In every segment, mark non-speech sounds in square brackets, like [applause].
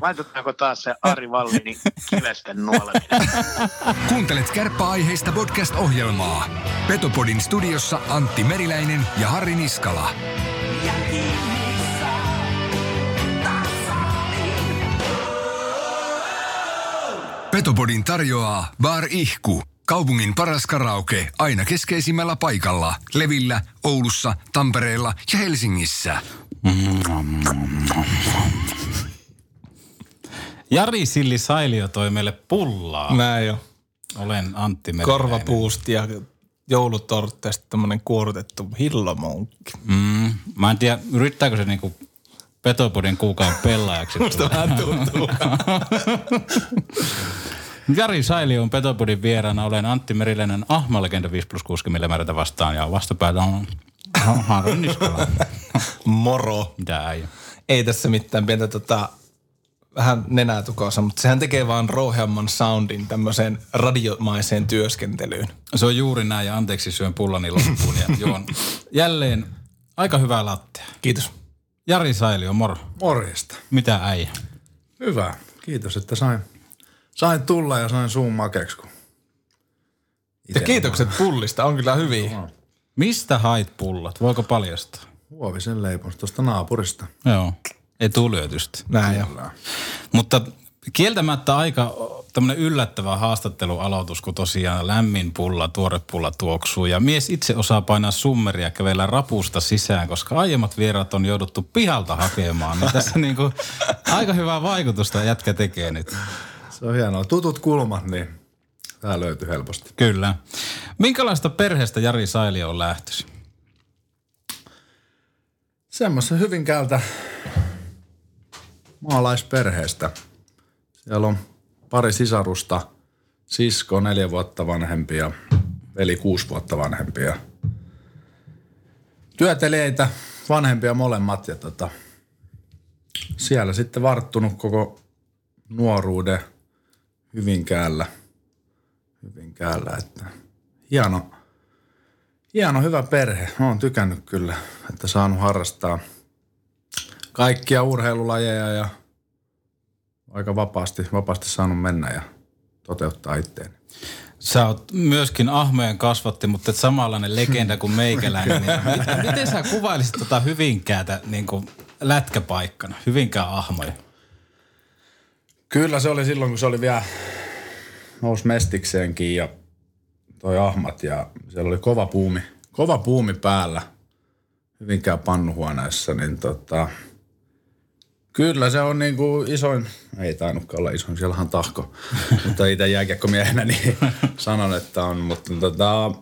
Laitetaanko taas se Ari Vallini kivesten nuoleminen? [laughs] Kuuntelet kärppäaiheista podcast-ohjelmaa. Petopodin studiossa Antti Meriläinen ja Harri Niskala. Petopodin tarjoaa Bar Ihku. Kaupungin paras karaoke aina keskeisimmällä paikalla. Levillä, Oulussa, Tampereella ja Helsingissä. Jari Silli Sailio toi meille pullaa. Näin jo. Olen Antti Meriläinen. Korvapuusti ja joulutortteesta tämmönen kuorutettu hillomonkki. Mm, mä en tiedä, yrittääkö se niinku Petopodin kuukauden pelaajaksi. Musta vähän tuntuu. [laughs] Jari Saili on Petopodin vieraana. Olen Antti Meriläinen, Ahma-legenda 5 plus 6 mm vastaan ja vastapäätä on Harri. [laughs] Moro. Mitä äijä? Ei tässä mitään pientä tota, vähän nenää tukossa, mutta sehän tekee vaan rouheamman soundin tämmöiseen radiomaiseen työskentelyyn. Se on juuri näin ja anteeksi syön pullani loppuun ja juon jälleen aika hyvää lattea. Kiitos. Jari Saili on moro. Morjesta. Mitä äijä? Hyvä. Kiitos, että sain, sain tulla ja sain suun makeeksi. Kun Ja kiitokset pullista, on kyllä hyviä. Mistä hait pullat? Voiko paljastaa? Huovisen leipos tuosta naapurista. Joo. Etulyötystä. Näin jo. Mutta kieltämättä aika tämmöinen yllättävä haastattelualoitus, kun tosiaan lämmin pulla, tuore pulla tuoksuu. Ja mies itse osaa painaa summeria ja kävellä rapusta sisään, koska aiemmat vierat on jouduttu pihalta hakemaan. Niin tässä niinku aika hyvää vaikutusta jätkä tekee nyt. Se on hienoa. Tutut kulmat, niin tää löytyy helposti. Kyllä. Minkälaista perheestä Jari Saili on lähtöisin? Semmoisen Hyvinkäältä maalaisperheestä. Siellä on pari sisarusta, sisko neljä vuotta vanhempi ja veli kuusi vuotta vanhempi. Ja työtelijöitä, vanhempia molemmat ja tota, siellä sitten varttunut koko nuoruuden Hyvinkäällä. Hyvinkäällä, että hieno, hieno hyvä perhe. Mä oon tykännyt kyllä, että saanut harrastaa kaikkia urheilulajeja ja aika vapaasti, vapaasti saanut mennä ja toteuttaa itteeni. Sä oot myöskin ahmojen kasvatti, mutta et samanlainen legenda kuin meikäläinen. Niin [laughs] miten, miten sä kuvailisit tota Hyvinkäätä niin kuin lätkäpaikkana, Hyvinkään ahmoja? Kyllä se oli silloin, kun se oli vielä nousi mestikseenkin ja toi ahmat ja siellä oli kova puumi, kova puumi päällä Hyvinkään pannuhuoneessa, niin tota, Kyllä se on niin kuin isoin, ei tainnutkaan olla isoin, siellä on tahko, [laughs] mutta itse jääkiekkomiehenä niin [laughs] sanon, että on, mutta tota,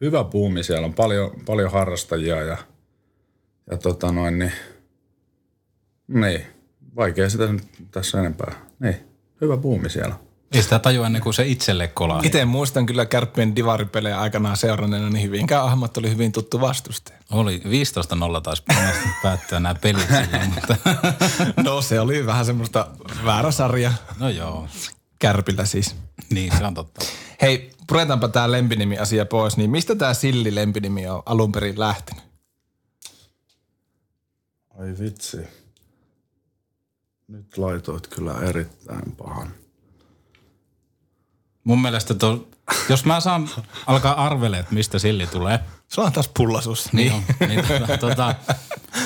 hyvä puumi siellä on, paljon, paljon harrastajia ja, ja tota noin, niin, niin, vaikea sitä nyt tässä enempää. Niin, hyvä puumi siellä. Ei sitä tajua ennen kuin se itselle kolaa. Itse muistan kyllä kärppien divaripelejä aikanaan seuranneena, niin hyvinkään ahmat oli hyvin tuttu vastustaja. Oli 15-0 taas monesti [laughs] päättyä nämä pelit silloin, mutta [laughs] No se oli vähän semmoista väärä sarja no joo, kärpillä siis. niin se on totta. Hei, puretaanpa tämä lempinimi-asia pois, niin mistä tämä Silli lempinimi on alun perin lähtenyt? Ai vitsi. Nyt laitoit kyllä erittäin pahan. Mun mielestä to, jos mä saan alkaa arvelemaan, että mistä silli tulee, Se on taas pullasus. niin, on, niin tota, tota,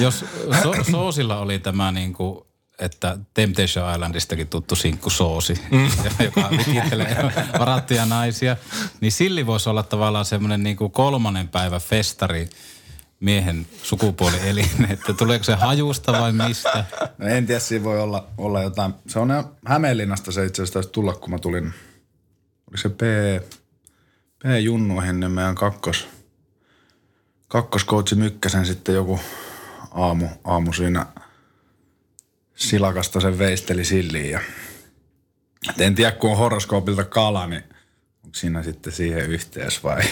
jos so, Soosilla oli tämä niin kuin, että Temptation Islandistakin tuttu sinkku Soosi, mm. [laughs] joka vikittelee varattuja naisia, niin Silli voisi olla tavallaan semmoinen niin kuin kolmannen päivä festari miehen sukupuolielin, että tuleeko se hajusta vai mistä? No en tiedä, siinä voi olla, olla jotain. Se on ihan Hämeenlinnasta se itse asiassa tulla, kun mä tulin, se P, P-junnuihin, niin meidän kakkos, kakkoskoutsi Mykkäsen sitten joku aamu, aamu siinä silakasta sen veisteli silliin ja et en tiedä, kun on horoskoopilta kala, niin onko siinä sitten siihen yhteys vai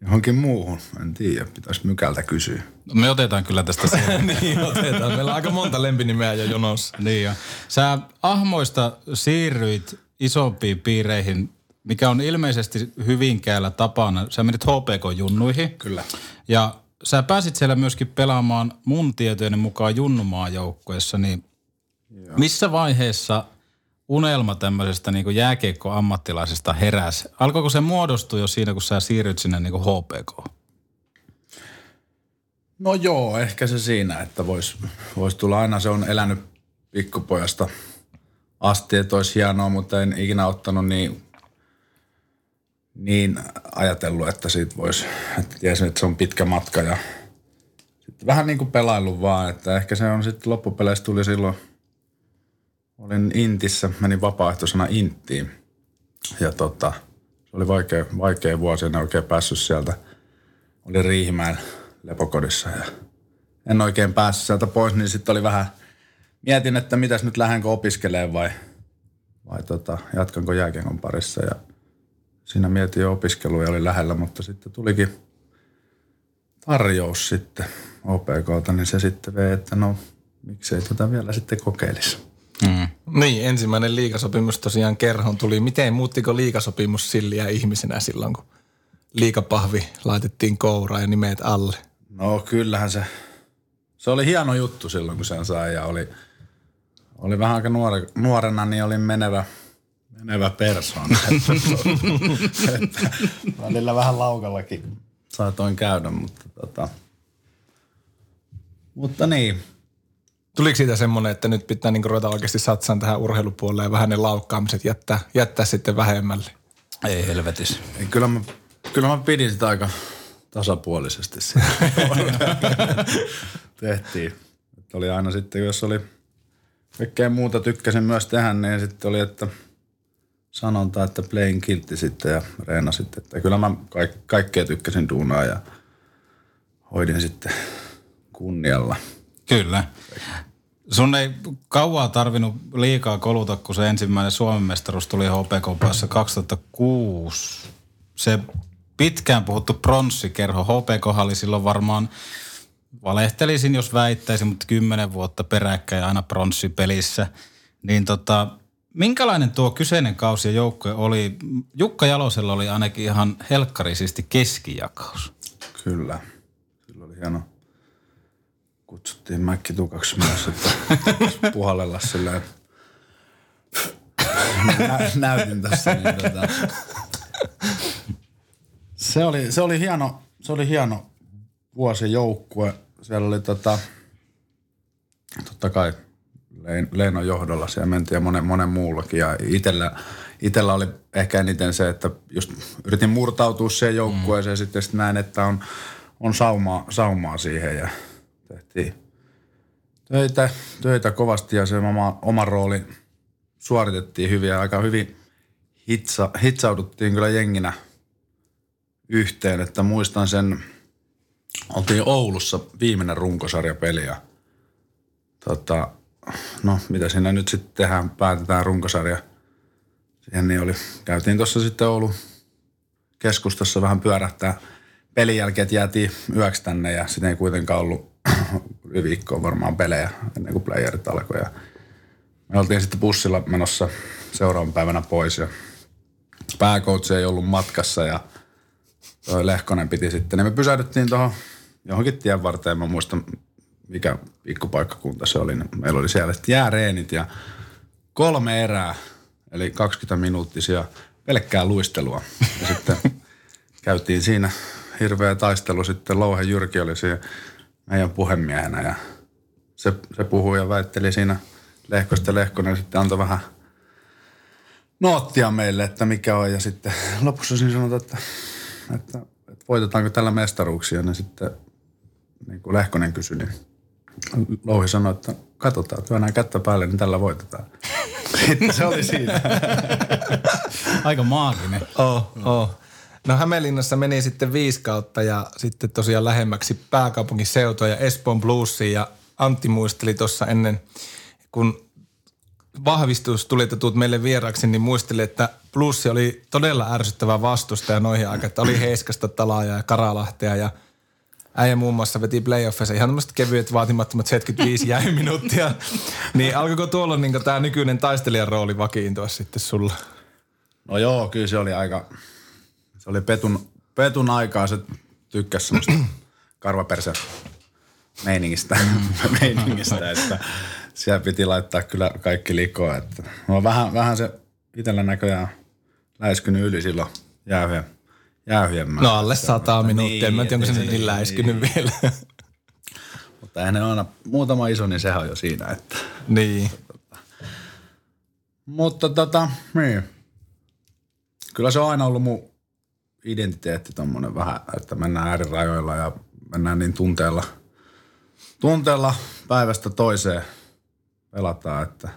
johonkin muuhun. En tiedä, pitäisi Mykältä kysyä. Me otetaan kyllä tästä [laughs] niin otetaan. Meillä on aika monta lempinimeä jo jonossa. Niin jo. Sä ahmoista siirryit isompiin piireihin, mikä on ilmeisesti Hyvinkäällä tapana. Sä menit HPK-junnuihin. Kyllä. Ja sä pääsit siellä myöskin pelaamaan mun tietojeni mukaan junnumaajoukkueessa, niin Missä vaiheessa unelma tämmöisestä niin jääkiekko-ammattilaisesta heräsi? Alkoiko se muodostua jo siinä, kun sä siirryt sinne niin HPK? No joo, ehkä se siinä, että voisi vois tulla aina, se on elänyt pikkupojasta asti, että olisi hienoa, mutta en ikinä ottanut niin, niin ajatellut, että siitä voisi, että tiesin, että se on pitkä matka ja sitten vähän niin kuin pelailu vaan, että ehkä se on sitten loppupeleissä tuli silloin, olin Intissä, menin vapaaehtoisena Inttiin ja tota, se oli vaikea, vaikea vuosi, en oikein päässyt sieltä. Oli Riihimäen lepokodissa ja en oikein päässyt sieltä pois, niin sitten oli vähän, mietin, että mitäs nyt lähdenkö opiskelemaan vai, vai tota, jatkanko jääkiekon parissa ja siinä mietin jo opiskeluja oli lähellä, mutta sitten tulikin tarjous sitten OPKlta, niin se sitten vei, että no miksei tätä vielä sitten kokeilisi. Mm. Niin, ensimmäinen liikasopimus tosiaan kerhon tuli. Miten muuttiko liikasopimus silliä ihmisenä silloin, kun liikapahvi laitettiin kouraan ja nimet alle? No kyllähän se, se oli hieno juttu silloin, kun sen sai ja oli, oli vähän aika nuore, nuorena, niin olin menevä, menevä persoona. [laughs] välillä vähän laukallakin saatoin käydä, mutta tota, mutta niin. Tuliko siitä semmoinen, että nyt pitää niin ruveta oikeasti satsaan tähän urheilupuolelle ja vähän ne laukkaamiset jättää, jättää sitten vähemmälle? Ei helvetis. Kyllä mä, kyllä mä pidin sitä aika tasapuolisesti [laughs] tehtiin. Että oli aina sitten, jos oli kaikkea muuta tykkäsin myös tehdä, niin sitten oli, että sanonta, että playing kiltti sitten ja reena sitten. Että kyllä mä kaik- kaikkea tykkäsin duunaa ja hoidin sitten kunnialla. Kyllä. Sun ei kauaa tarvinnut liikaa koluta, kun se ensimmäinen Suomen mestaruus tuli HPK päässä 2006. Se pitkään puhuttu pronssikerho. HPK oli silloin varmaan, valehtelisin jos väittäisin, mutta kymmenen vuotta peräkkäin aina pronssipelissä. Niin tota, minkälainen tuo kyseinen kausi ja joukkue oli? Jukka Jalosella oli ainakin ihan helkkarisesti keskijakaus. Kyllä. Silloin oli hieno. Kutsuttiin Mäkki Tukaksi myös, että [laughs] puhallella silleen nä- näytin tässä. Niin tota. se, oli, se, oli hieno, se oli hieno vuosi joukkue. Siellä oli tota, totta kai Leinon johdolla siellä mentiin ja monen, monen muullakin. Ja itellä, itellä oli ehkä eniten se, että just yritin murtautua siihen joukkueeseen mm. sitten, sitten näin, että on, on saumaa, saumaa siihen ja tehtiin töitä, töitä kovasti ja se oma, oma rooli suoritettiin hyvin ja aika hyvin hitsa, hitsauduttiin kyllä jenginä yhteen, että muistan sen, oltiin Oulussa viimeinen runkosarjapeli ja tota, no mitä siinä nyt sitten tehdään, päätetään runkosarja. Siihen niin oli, käytiin tuossa sitten Oulu keskustassa vähän pyörähtää. Pelin jälkeen jäätiin yöksi tänne ja sitten ei kuitenkaan ollut [clears throat] yli viikkoa varmaan pelejä ennen kuin playerit alkoi. Ja me oltiin sitten bussilla menossa seuraavan päivänä pois ja pääkoutsi ei ollut matkassa ja Lehkonen piti sitten. Niin me pysähdyttiin tuohon johonkin tien varteen. Mä muistan, mikä pikkupaikkakunta se oli. Meillä oli siellä sitten jääreenit ja kolme erää, eli 20 minuuttisia pelkkää luistelua. Ja sitten [laughs] käytiin siinä hirveä taistelu sitten. Louhe Jyrki oli siinä meidän puhemiehenä ja se, se puhui ja väitteli siinä Lehkosta Lehkonen sitten antoi vähän noottia meille, että mikä on. Ja sitten lopussa siinä sanotaan, että, että, että voitetaanko tällä mestaruuksia, niin sitten niin kuin Lehkonen kysyi, niin Louhi sanoi, että katsotaan, työnnään kättä päälle, niin tällä voitetaan. Sitten se oli siinä. [laughs] Aika maaginen. Oh, oh. No Hämeenlinnassa meni sitten viisi kautta ja sitten tosiaan lähemmäksi pääkaupunkiseutua ja Espoon Bluesia ja Antti muisteli tuossa ennen, kun vahvistus tuli, että tuut meille vieraaksi, niin muisteli, että Bluesi oli todella ärsyttävä vastustaja noihin aikaan, että oli Heiskasta, Talaa ja Karalahtea ja – äijä muun muassa veti playoffissa ihan tämmöiset kevyet vaatimattomat 75 jäi minuuttia. niin alkoiko tuolla niin tämä nykyinen taistelijan rooli vakiintua sitten sulla? No joo, kyllä se oli aika, se oli petun, petun aikaa, se tykkäsi semmoista [clears throat] karvaperse meiningistä, [laughs] meiningistä että siellä piti laittaa kyllä kaikki likoa. Että no vähän, vähän se itsellä näköjään läiskynyt yli silloin jäähyjen, jäähyjen No alle sata minuuttia. en mä tiedä, onko se ettei nyt niin läiskynyt vielä. Mutta eihän ne aina, muutama iso, niin sehän on jo siinä. Että. niin. Mutta tota, niin. Kyllä se on aina ollut mun identiteetti tommonen vähän, että mennään äärirajoilla ja mennään niin tunteella, tunteella päivästä toiseen pelataan, että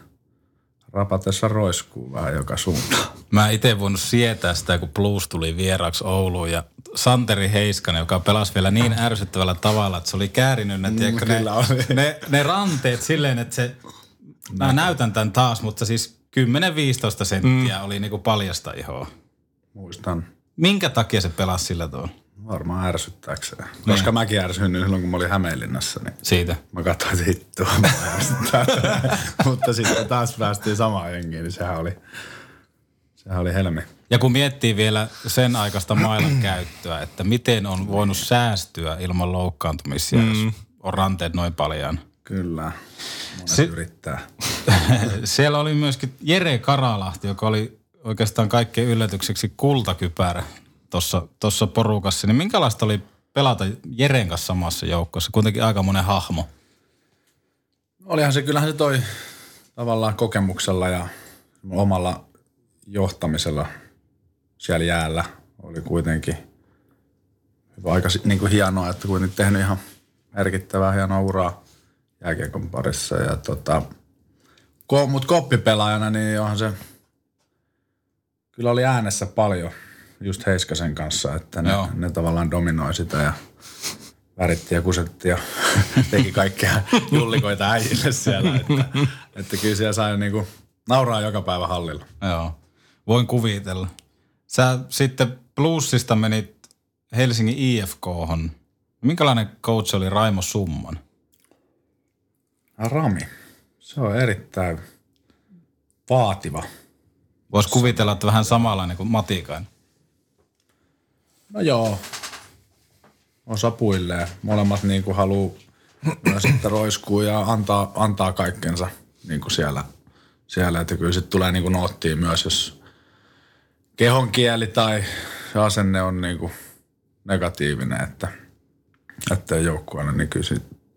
rapatessa roiskuu vähän joka suuntaan. Mä itse voinut sietää sitä, kun Blues tuli vieraaksi Ouluun ja Santeri Heiskanen, joka pelasi vielä niin ärsyttävällä tavalla, että se oli käärinyt ne, tiedätkö, ne, oli. [laughs] ne, ne ranteet silleen, että se, mä näytän tämän taas, mutta siis 10-15 senttiä mm. oli niinku paljasta ihoa. Muistan Minkä takia se pelasi sillä tuon? varmaan ärsyttääkseen. Koska mäkin ärsyin silloin, kun mä olin Hämeenlinnassa, niin Siitä. Mä katsoin, että hittua. [laughs] Mutta sitten taas päästiin samaan jengiin, niin sehän oli, sehän oli helmi. Ja kun miettii vielä sen aikaista mailan [clears throat] käyttöä, että miten on voinut säästyä ilman loukkaantumisia, mm. jos on ranteet noin paljon. Kyllä. Monet Se- yrittää. [laughs] Siellä oli myöskin Jere Karalahti, joka oli oikeastaan kaikkein yllätykseksi kultakypärä tuossa tossa porukassa. Niin minkälaista oli pelata Jeren kanssa samassa joukkossa? Kuitenkin aika monen hahmo. Olihan se, kyllähän se toi tavallaan kokemuksella ja omalla johtamisella siellä jäällä oli kuitenkin hyvä aika niin kuin hienoa, että kuitenkin tehnyt ihan merkittävää hienoa uraa jääkiekon parissa. Ja tota, ko, mut koppipelaajana, niin onhan se, kyllä oli äänessä paljon just Heiskasen kanssa, että ne, Joo. ne tavallaan dominoi sitä ja väritti ja kusetti ja [laughs] teki kaikkea jullikoita äijille siellä. Että, että kyllä siellä sai niinku nauraa joka päivä hallilla. Joo, voin kuvitella. Sä sitten Bluesista menit Helsingin IFKhon. Minkälainen coach oli Raimo Summan? Rami, se on erittäin vaativa. Voisi kuvitella, että vähän samanlainen kuin Matikainen. No joo, osapuilleen. Molemmat niinku haluu myös, että roiskuu ja antaa, antaa kaikkensa niinku siellä, siellä. Että kyllä sitten tulee niinku noottiin myös, jos kehon kieli tai se asenne on niinku negatiivinen, että, että joukkueena, niin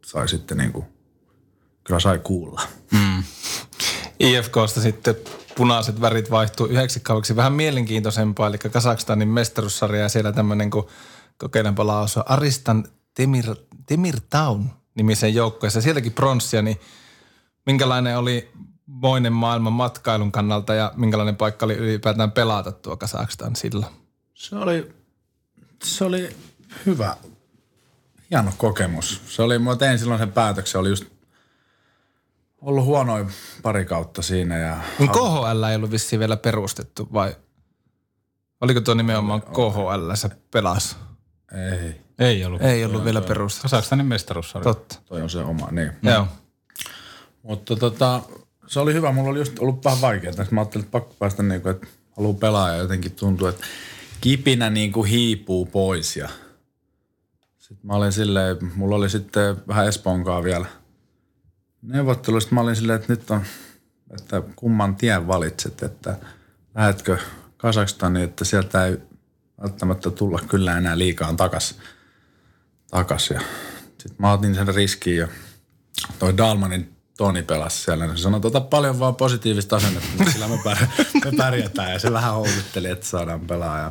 sai sitten niinku, kyllä sai kuulla. IFKsta sitten punaiset värit vaihtuu yhdeksi kaudeksi. Vähän mielenkiintoisempaa, eli Kasakstanin mestaruussarja ja siellä tämmöinen, kun kokeilenpa lausua, Aristan Temir, Temir Town nimisen joukkueessa, sieltäkin pronssia, niin minkälainen oli moinen maailman matkailun kannalta ja minkälainen paikka oli ylipäätään pelata tuo Kasakstan sillä? Se oli, se oli hyvä, hieno kokemus. Se oli, mä tein silloin sen päätöksen, oli just ollut huonoin pari kautta siinä ja Niin KHL ei ollut vissiin vielä perustettu vai oliko tuo nimenomaan KHL se pelas? ei, Ei ollut. Ei ollut vielä perustettu. Kasakstanin mestaruussarja. Totta. toi on se oma, niin. Joo. Mutta tota, se oli hyvä, mulla oli just ollut vähän vaikeaa. Mä ajattelin, että pakko päästä niin kuin, että haluaa pelaa ja jotenkin tuntuu, että kipinä niin kuin hiipuu pois ja sitten mä olin silleen, mulla oli sitten vähän Espoonkaan vielä neuvotteluista. Mä olin silleen, että nyt on, että kumman tien valitset, että lähetkö Kasakstaniin, että sieltä ei välttämättä tulla kyllä enää liikaa takas, takas ja sitten mä otin sen riskin ja toi Dalmanin Toni pelasi siellä, niin se sanoi, että ota paljon vaan positiivista asennetta, mutta sillä me, pär, [laughs] me pärjätään. Ja se vähän houkutteli, että saadaan pelaa. Ja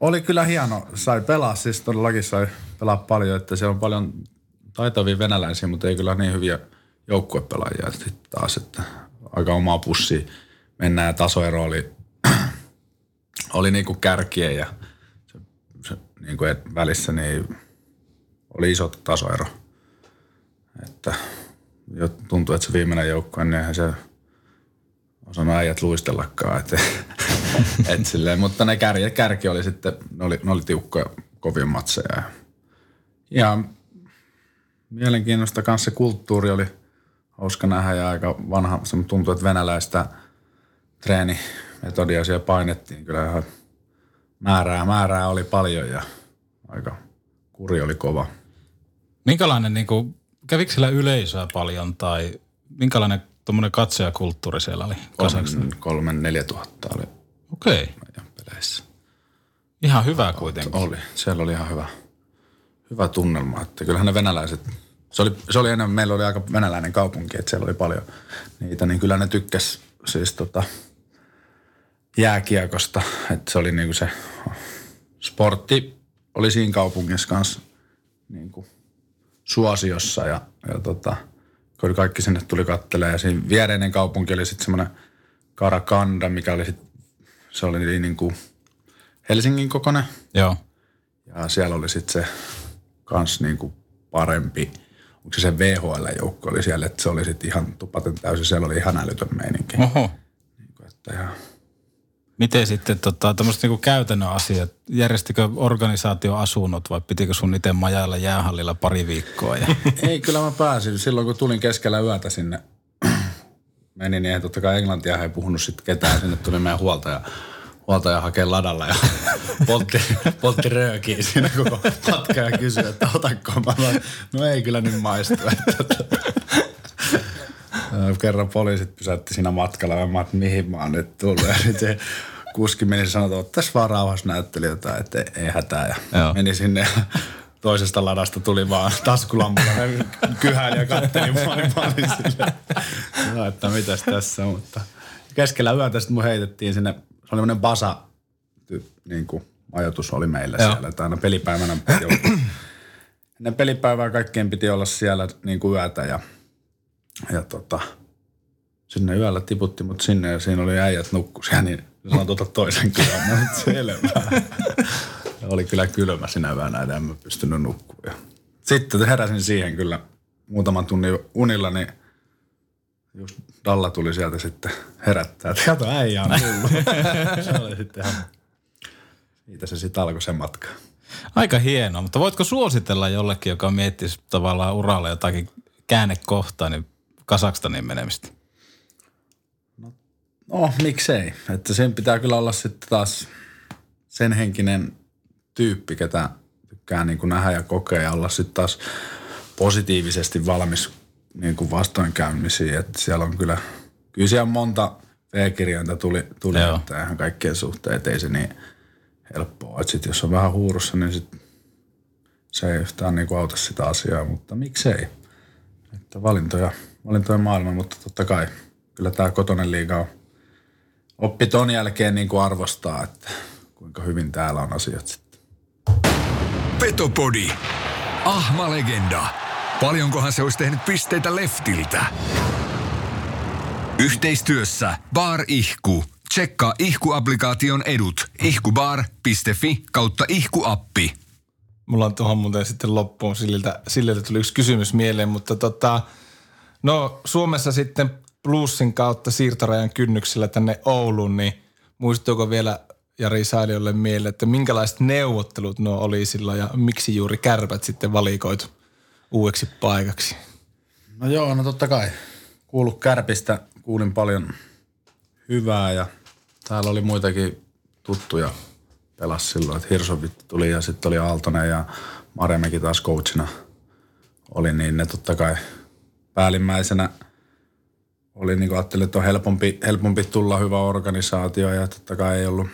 oli kyllä hieno, sai pelaa, siis todellakin sai pelaa paljon, että siellä on paljon taitavia venäläisiä, mutta ei kyllä niin hyviä joukkuepelaajia sitten taas, että aika omaa pussia mennään ja tasoero oli, [clears throat] oli niinku kärkien ja se, se niinku välissä niin oli iso tasoero. Että jo tuntuu, että se viimeinen joukkue, niin eihän se osannut äijät luistellakaan. Et, [laughs] et silleen, mutta ne kärki, kärki oli sitten, ne oli, ne oli tiukkoja, kovia matseja. Ja mielenkiinnosta kanssa se kulttuuri oli hauska nähdä ja aika vanha. Se tuntuu, että venäläistä treenimetodia siellä painettiin. Kyllä ihan määrää, määrää oli paljon ja aika kuri oli kova. Minkälainen, niin kuin, kävikö siellä yleisöä paljon tai minkälainen tuommoinen katsojakulttuuri siellä oli? Kolmen, kolmen neljä tuhatta oli Okei, okay. meidän peleissä. ihan hyvä kuitenkin. Oli. Siellä oli ihan hyvä, hyvä tunnelma. Että kyllähän ne venäläiset, se oli, se oli enemmän, meillä oli aika venäläinen kaupunki, että siellä oli paljon niitä, niin kyllä ne tykkäs siis tota jääkiekosta. Että se oli niinku se sportti oli siinä kaupungissa kanssa niinku suosiossa ja, ja tota, kun kaikki sinne tuli kattelee ja siinä viereinen kaupunki oli sitten semmoinen Karakanda, mikä oli sit, se oli niin kuin Helsingin kokoinen Joo. ja siellä oli sitten se kans niinku parempi, onko se se VHL-joukko oli siellä, että se oli sitten ihan tupaten täysin, siellä oli ihan älytön meininki. Oho. Niinku, Että ihan, Miten sitten tota, tämmöiset niinku käytännön asiat, järjestikö organisaatio asunnot vai pitikö sun itse majailla jäähallilla pari viikkoa? Ja... [laughs] ei, kyllä mä pääsin. Silloin kun tulin keskellä yötä sinne, [clears throat] menin, niin totta kai englantia ei puhunut sitten ketään. Sinne tuli meidän huoltaja, huoltaja hakee ladalla ja [laughs] poltti, poltti röökiä siinä koko matka ja kysyi, että otanko mä. No ei kyllä niin maistu. [laughs] Että, Kerran poliisit pysäytti siinä matkalla ja mä että mihin mä oon nyt tullut. [laughs] Ja sitten se kuski meni ja sanoi, että ottaisi vaan rauhassa näytteli jotain, että ei, ei hätää. Ja Joo. meni sinne ja [laughs] toisesta ladasta tuli vaan taskulampulla kyhäili ja katteli mua, niin mä olin silleen, no, että mitäs tässä on. Mutta keskellä yötä sitten mun heitettiin sinne, se oli semmoinen basa niin kuin ajatus oli meillä Joo. siellä, että aina pelipäivänä piti olla. [clears throat] Ennen pelipäivää kaikkien piti olla siellä niin kuin yötä ja, ja tota, sinne yöllä tiputti mut sinne ja siinä oli äijät nukku siellä, niin se sanoi tuota toisen kylän. Mä sanoin, että selvä. Ja oli kyllä kylmä sinä yönä, en mä pystynyt nukkumaan. Ja Sitten heräsin siihen kyllä muutaman tunnin unilla, niin just Dalla tuli sieltä sitten herättää, että kato äijä on tullut. se oli sitten ihan, siitä se sitten alkoi se matka. Aika hienoa, mutta voitko suositella jollekin, joka miettisi tavallaan uralla jotakin käännekohtaa, niin Kasakstanin menemistä? No, miksei. Että sen pitää kyllä olla sitten taas sen henkinen tyyppi, ketä tykkää niin kuin nähdä ja kokea ja olla sitten taas positiivisesti valmis niin kuin vastoinkäymisiin. Että siellä on kyllä, kyllä siellä monta V-kirjainta tuli, tuli Joo. että ihan kaikkien suhteen, että ei se niin helppoa. Että sit jos on vähän huurussa, niin sit se ei yhtään niin kuin auta sitä asiaa, mutta miksei. Että valintoja, valintoja maailma, mutta totta kai kyllä tämä kotonen liiga on oppi ton jälkeen niin kuin arvostaa, että kuinka hyvin täällä on asiat sitten. Petopodi. Ahma legenda. Paljonkohan se olisi tehnyt pisteitä leftiltä? Yhteistyössä Bar Ihku. Tsekkaa Ihku-applikaation edut. ihkubar.fi kautta ihkuappi. Mulla on tuohon muuten sitten loppuun Silliltä, Silliltä tuli yksi kysymys mieleen, mutta tota, no Suomessa sitten plussin kautta siirtorajan kynnyksellä tänne Ouluun, niin muistuuko vielä Jari Sailiolle mieleen, että minkälaiset neuvottelut nuo oli silloin ja miksi juuri kärpät sitten valikoitu uudeksi paikaksi? No joo, no totta kai. Kuulu kärpistä, kuulin paljon hyvää ja täällä oli muitakin tuttuja pelas silloin, että Hirsovit tuli ja sitten oli Aaltonen ja Maremäki taas coachina oli, niin ne totta kai päällimmäisenä oli niin kuin ajattelin, että on helpompi, helpompi tulla hyvä organisaatio ja totta kai ei ollut,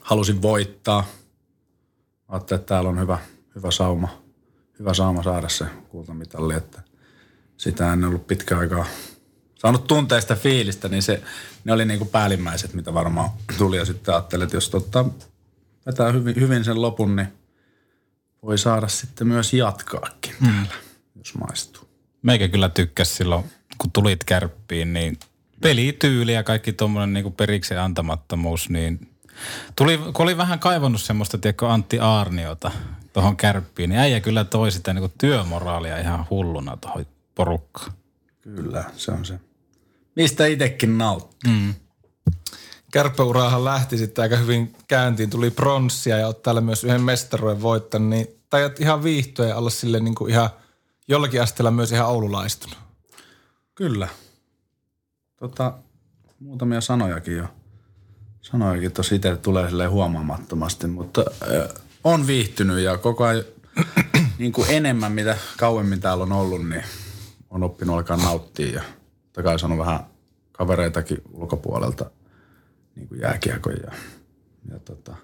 halusin voittaa. Ajattelin, että täällä on hyvä, hyvä sauma, hyvä sauma saada se kultamitalli, että sitä en ollut pitkä aikaa saanut tuntea sitä fiilistä, niin se, ne oli niin kuin päällimmäiset, mitä varmaan tuli. Ja sitten ajattelin, että jos tota, vetää hyvin, hyvin sen lopun, niin voi saada sitten myös jatkaakin täällä, jos maistuu. Meikä kyllä tykkäsi silloin, kun tulit kärppiin, niin pelityyli ja kaikki tuommoinen niin periksi antamattomuus, niin tuli, kun oli vähän kaivannut semmoista, tiedätkö, Antti Aarniota tuohon kärppiin, niin äijä kyllä toi sitä niin työmoraalia ihan hulluna tuohon porukkaan. Kyllä, se on se. Mistä itsekin nauttii. Mm. Kärppäuraahan lähti sitten aika hyvin käyntiin, tuli pronssia ja oot täällä myös yhden mestaruuden voittanut, niin tajat ihan viihtyä ja olla sille niin kuin ihan jollakin asteella myös ihan oululaistunut. Kyllä. Tota, muutamia sanojakin jo. Sanojakin tuossa itse tulee silleen huomaamattomasti, mutta äh, on viihtynyt ja koko ajan [clears throat] niin kuin enemmän, mitä kauemmin täällä on ollut, niin on oppinut alkaa nauttia ja totta kai saanut vähän kavereitakin ulkopuolelta niin kuin jääkiekon ja, ja tota,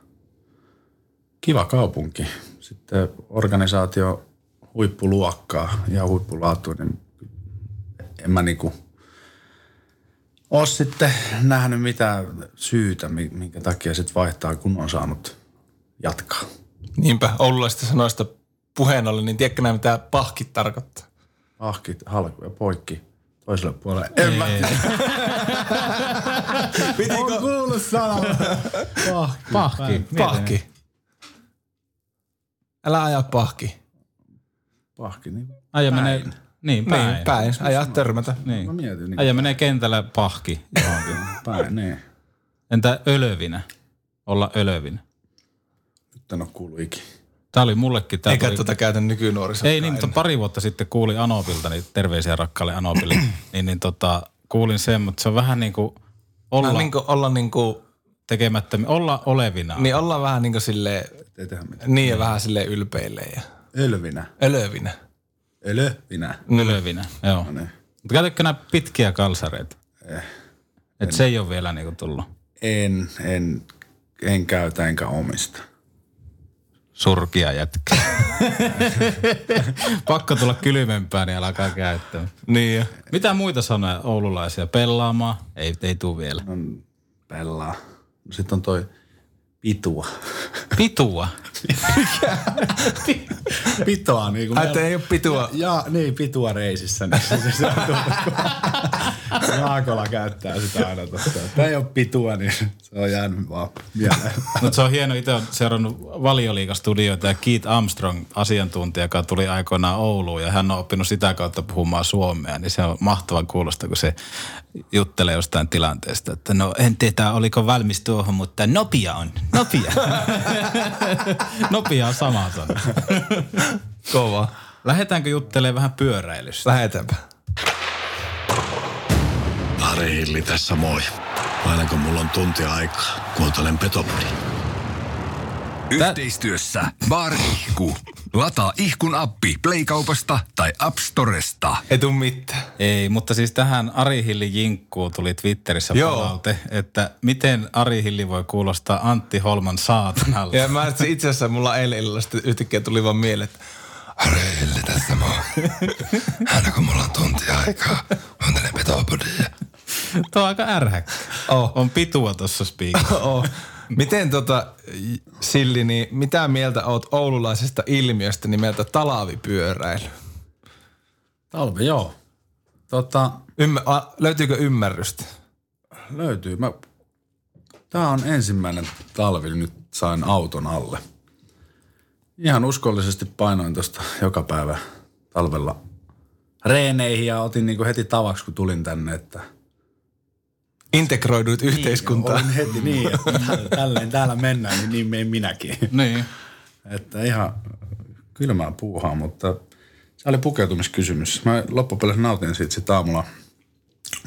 kiva kaupunki. Sitten organisaatio huippuluokkaa ja huippulaatu, niin en mä niinku ole sitten nähnyt mitään syytä, mi- minkä takia sitten vaihtaa, kun on saanut jatkaa. Niinpä, oululaisista sanoista puheen ollen, niin tiedätkö näin, mitä pahkit tarkoittaa? Ahkit, halku ja poikki toiselle puolelle. En mä tiedä. [laughs] Pitikö? kuullut sana. Pahki. Pahki. Älä aja pahki. Pahki, niin Aja menee, niin päin. Niin, päin. Aja törmätä. Niin. mä mietin niin Aja menee kentällä pahki johonkin. päin, niin. Entä ölövinä? Olla ölövinä. Nyt en ole kuullut ikinä. Tää oli mullekin. Tää Eikä tuli, tuota käytä nykynuoriso. ei niin, mutta pari vuotta sitten kuulin Anopilta, niin terveisiä rakkaalle Anopille, [clears throat] niin, niin tota, kuulin sen, mutta se on vähän niin kuin olla, Olla, niin kuin, olla niin kuin, tekemättä, olla olevina. niin olla vähän niin kuin silleen, Ei tehdä mitään. niin ja vähän silleen ylpeille ja Ölvinä. ölövinä. Ölövinä. Ylövinä, joo. No niin. Mutta käytätkö nämä pitkiä kalsareita? Eh. Et se ei ole vielä niinku tullut. En, en, en käytä enkä omista. Surkia jätkä. [laughs] Pakko tulla kylmempään, niin alkaa käyttää. Niin. Mitä muita sanoja oululaisia? Pelaamaan? Ei, ei tuu vielä. On pellaa. No Sitten on toi pitua. Pitua. [laughs] Pitoa niin kuin että ei ole pitua. Ja niin, pitua reisissä. Niin se, se kun [laughs] Jaakola käyttää sitä aina tosta. Tämä ei ole pitua, niin se on jäänyt vaan mieleen. [laughs] Mutta se on hieno, itse olen seurannut valioliikastudioita ja Keith Armstrong, asiantuntija, joka tuli aikoinaan Ouluun ja hän on oppinut sitä kautta puhumaan suomea, niin se on mahtava kuulosta, kun se juttelee jostain tilanteesta, että no en tiedä, oliko valmis tuohon, mutta nopia on, nopia. nopia on sama sana. Kova. Lähdetäänkö juttelemaan vähän pyöräilystä? Lähetäänpä. Ari Hilli tässä moi. Aina kun mulla on tunti aikaa, kuuntelen Petopodi. Yhteistyössä Bar Ihku. Lataa Ihkun appi Playkaupasta tai App Storesta. Ei tuu mitään. Ei, mutta siis tähän Ari Hilli jinkkuun tuli Twitterissä Joo. palaute, että miten Ari Hilli voi kuulostaa Antti Holman saatanalle. [laughs] Ja mä itse asiassa mulla eilen illalla yhtäkkiä tuli vaan mieleen, että Hilli tässä moi. Aina kun mulla on tunti aikaa, kuuntelen Petopodia. Tuo on aika ärhäkkä. Oh. On pitua tuossa spiikassa. [laughs] oh. Miten tota, Silli, niin mitä mieltä oot oululaisesta ilmiöstä nimeltä talavipyöräily? Talvi, joo. Tota, Ymmär, a, löytyykö ymmärrystä? löytyy. Mä, tää on ensimmäinen talvi, nyt sain auton alle. Ihan uskollisesti painoin tuosta joka päivä talvella reeneihin ja otin niinku heti tavaksi, kun tulin tänne, että Integroiduit yhteiskuntaan. Olin heti niin, että tälleen täällä mennään, niin niin menen minäkin. niin. Että ihan kylmää puuhaa, mutta se oli pukeutumiskysymys. Mä loppupeleissä nautin siitä sit aamulla,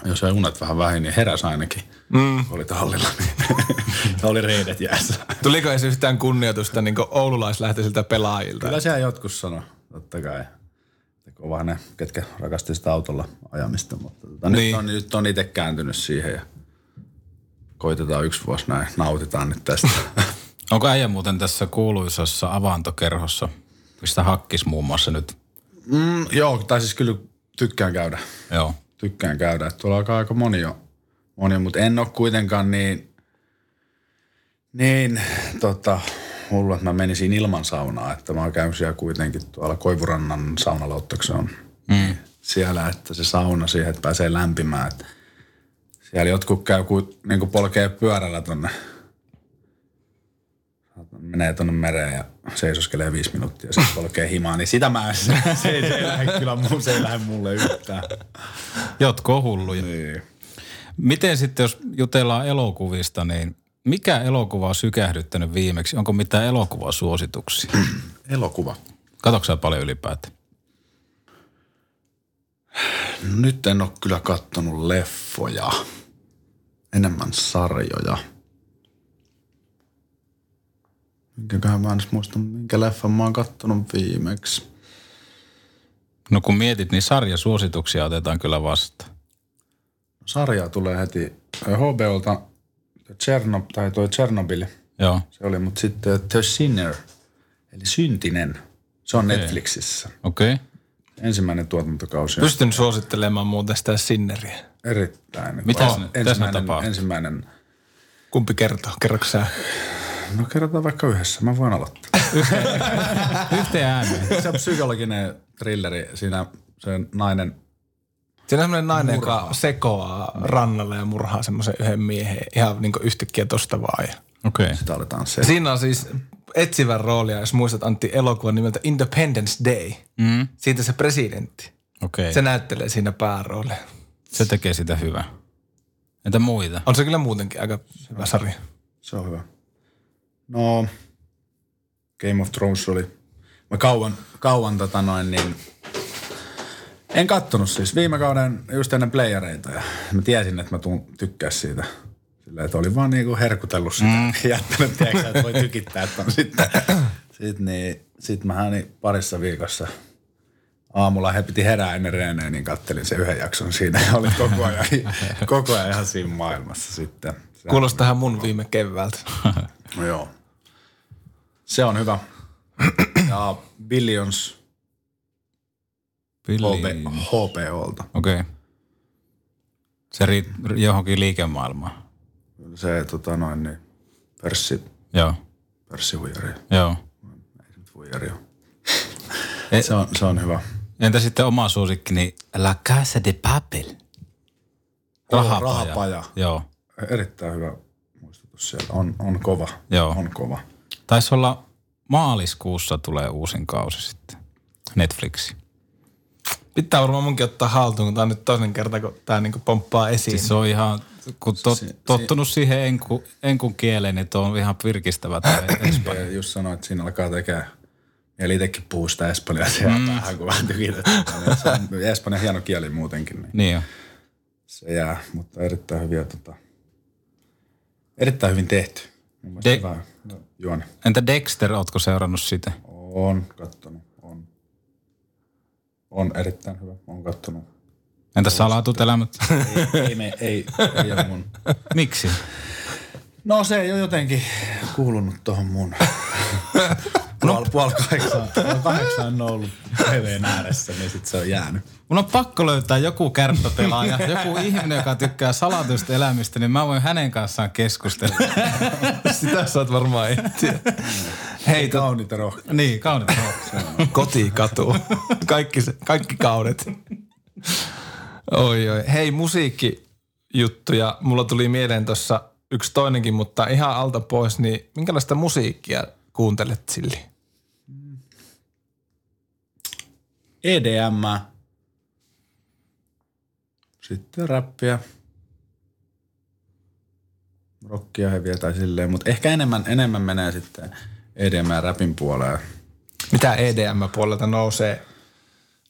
jos ei unet vähän vähin, niin heräs ainakin. Mm. Oli tallilla, niin [laughs] oli reidet jäässä. Tuliko edes yhtään kunnioitusta niin oululaislähtöisiltä pelaajilta? Kyllä siellä jotkut sano, totta kai. Että Kova ne, ketkä rakasti sitä autolla ajamista, mutta tota, Niin. nyt, on, nyt on itse kääntynyt siihen ja koitetaan yksi vuosi näin, nautitaan nyt tästä. [laughs] Onko äijä muuten tässä kuuluisassa avantokerhossa, mistä hakkis muun muassa nyt? mm, joo, tai siis kyllä tykkään käydä. Joo. tykkään käydä. Että tuolla alkaa aika moni jo, moni, mutta en ole kuitenkaan niin, niin tota, hullu, että mä menisin ilman saunaa. Että mä käynyt siellä kuitenkin tuolla Koivurannan saunalauttakse on mm. siellä, että se sauna siihen, että pääsee lämpimään. Että siellä jotkut käy, niin kuin polkee pyörällä tonne, menee tonne mereen ja seisoskelee viisi minuuttia ja sitten polkee himaa, niin sitä mä, [laughs] se, se, ei, se ei lähde kyllä, mu- se ei lähde mulle yhtään. Jotkut on hulluja. Niin. Miten sitten, jos jutellaan elokuvista, niin mikä elokuva on sykähdyttänyt viimeksi? Onko mitään elokuvasuosituksia? [clears throat] Elokuva. Katoksaa sä paljon ylipäätään? Nyt en ole kyllä kattonut leffoja. Enemmän sarjoja. Minkäköhän mä en edes muista, minkä leffan mä oon kattonut viimeksi. No kun mietit, niin sarjasuosituksia otetaan kyllä vastaan. Sarjaa tulee heti HBOlta Chernob, tai toi Chernobyl, Joo, se oli, mutta sitten The Sinner, eli Syntinen, se on Okei. Netflixissä. okei. Okay. Ensimmäinen tuotantokausi Pystyn suosittelemaan muuten sitä Sinneriä. erittäin. Mitä Oh, sinne- mitä sinne ensimmäinen, ensimmäinen, Kumpi kertoo? Kerroks sä? no kerrotaan vaikka yhdessä, mä voin aloittaa. [laughs] Yhteen ääneen. se on psykologinen thrilleri, siinä se nainen Siinä on semmoinen nainen, joka sekoaa rannalle ja murhaa semmoisen yhden miehen ihan niin yhtäkkiä tosta vaan. Ja Okei. Okay. sitä aletaan se. Siinä on siis etsivän roolia, jos muistat Antti elokuvan nimeltä Independence Day. Mm. Siitä se presidentti. Okei. Se Se, näyttelee siinä pääroolia. se tekee sitä hyvää. Entä muita? On se kyllä muutenkin aika hyvä sarja. Se on hyvä. No, Game of Thrones oli. Mä kauan, kauan tota noin niin, en kattonut siis viime kauden just ennen playereita ja mä tiesin, että mä tuun tykkää siitä. Sillä, että oli vaan niinku herkutellut sitä mm. [laughs] jättänyt, tiedätkö, että voi tykittää, että on sitten. Sitten niin, sit mä niin parissa viikossa aamulla he piti herää ennen reenejä, niin kattelin sen yhden jakson siinä [laughs] ja olin koko ajan, koko ajan ihan siinä maailmassa sitten. Se- Kuulostaa tähän mun viime keväältä. No joo. Se on hyvä. Ja Billions Billy. HB, HBOlta. Okei. Okay. Se ri, johonkin liikemaailmaan. Se tota noin niin, pörssi, Joo, pörssihuijari. joo. Ei nyt huijari ole. [laughs] E- Se on, se on hyvä. Entä sitten oma suosikki, niin La Casa de Papel. Rahapaja. Rahapaja. Joo. Erittäin hyvä muistutus siellä. On, on kova. Joo. On kova. Taisi olla maaliskuussa tulee uusin kausi sitten. Netflixi. Pitää varmaan munkin ottaa haltuun, kun tää on nyt toinen kerta, kun tää niinku pomppaa esiin. Siis se on ihan, kun tot, Si- si- tottunut siihen enku, enkun kieleen, niin tuo on ihan virkistävä toi [coughs] Espanja. Ja just sanoin, että siinä alkaa tekemään Eli itsekin puhuu sitä espanjaa siellä mm. päähän, kun vähän tykitetään. Espanja hieno kieli muutenkin, niin Niin jo. se jää, mutta erittäin hyviä, tota, erittäin hyvin tehty. De- hyvä juoni. Entä Dexter, ootko seurannut sitä? On kattonut, on. On erittäin hyvä, on kattonut. Entä salatut elämät? Ei, ei, me, ei, ei ole mun. Miksi? No se ei ole jotenkin kuulunut tuohon mun. Puol, puol kahdeksan, puol kahdeksan on ollut TVn ääressä, niin sit se on jäänyt. Mun on pakko löytää joku kärppöpelaaja, joku ihminen, joka tykkää salatuista elämistä, niin mä voin hänen kanssaan keskustella. Sitä saat varmaan etsiä. Hei, to, Kauniita rohkeita. niin, kaunit. kotikatu. Kaikki, se- kaikki kaudet. Oi, oi. Hei, musiikkijuttuja. Mulla tuli mieleen tuossa yksi toinenkin, mutta ihan alta pois, niin minkälaista musiikkia kuuntelet Silli? EDM. Sitten räppiä. Rockia heviä tai silleen, mutta ehkä enemmän, enemmän menee sitten EDM ja räpin puoleen. Mitä EDM-puolelta nousee,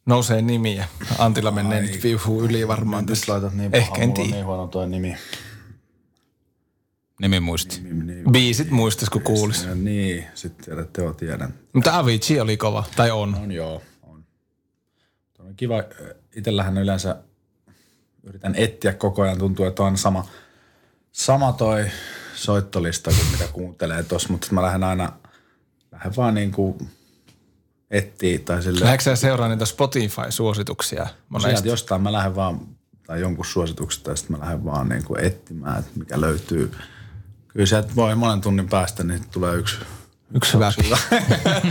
nousee nimiä? Antilla menee nyt viuhuu yli varmaan Nyt tässä. laitat niin Ehkä paha, en tiedä. niin huono tuo nimi. Nimi muisti. nimi niin, Biisit muistais, kun kuulis. Ja niin, sitten tiedät, teo tiedän. Mutta Avicii oli kova, tai on. On joo, on. Tuo on kiva. Itellähän yleensä yritän etsiä koko ajan. Tuntuu, että on sama, sama toi soittolista kuin mitä kuuntelee tossa, mutta sit mä lähden aina, lähden vaan niinku etsiä tai silleen. Lähdekö sä seuraa niitä Spotify-suosituksia monesti? Sieltä jostain mä lähden vaan, tai jonkun suosituksesta, ja sitten mä lähden vaan niinku etsimään, että mikä löytyy. Kyllä sieltä voi monen tunnin päästä, niin tulee yksi Yksi hyvä.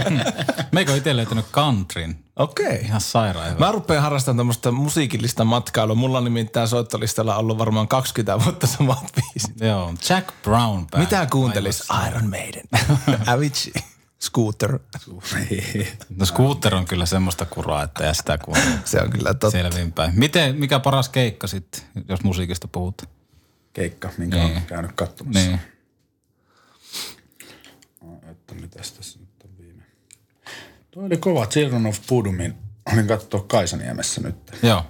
[laughs] Meikö on itse löytänyt countryn? Okei. Okay. Ihan sairaan hyvä. Mä rupean harrastamaan tämmöistä musiikillista matkailua. Mulla on nimittäin soittolistalla ollut varmaan 20 vuotta samat biisit. Joo, Jack Brown band. Mitä kuuntelis? Iron Maiden. [laughs] Avicii. Scooter. No Scooter on kyllä semmoista kuraa, että ja sitä kun Se on kyllä totta. selvinpäin. Miten, mikä paras keikka sitten, jos musiikista puhutaan? keikka, minkä Niin. on käynyt katsomassa. Niin. Että mitäs tässä nyt on viime. Tuo oli kova Children of Pudumin. Olin katsoa Kaisaniemessä nyt. Joo.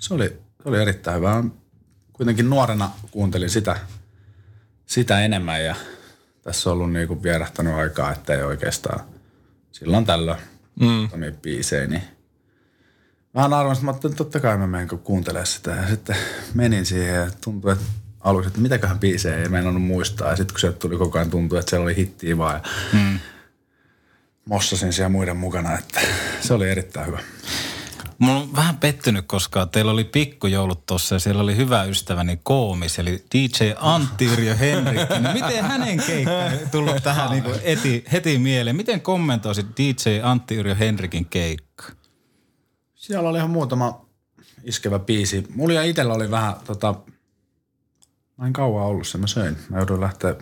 Se oli, se oli erittäin hyvä. Kuitenkin nuorena kuuntelin sitä, sitä enemmän ja tässä on ollut niinku vierähtänyt aikaa, että ei oikeastaan silloin tällöin mm. biisejä, niin Vähän arvasin, että mä ajattelin, että totta kai mä menen kuuntelemaan sitä. Ja sitten menin siihen ja tuntui, että aluksi, että mitäköhän biisejä ei meinannut muistaa. Ja sitten kun sieltä tuli koko ajan tuntui, että siellä oli hittiä vaan. Ja mm. Mossasin siellä muiden mukana, että se oli erittäin hyvä. Mulla on vähän pettynyt, koska teillä oli pikkujoulut tuossa ja siellä oli hyvä ystäväni Koomis, eli DJ Antti Yrjö [laughs] Henrikkinen. Miten hänen keikka ei tullut tähän niin heti, heti mieleen? Miten kommentoisit DJ Antti Yrjö Henrikin keikka? Siellä oli ihan muutama iskevä biisi. Mulla ja itsellä oli vähän tota, mä en kauan ollut se, mä söin. Mä jouduin lähteä,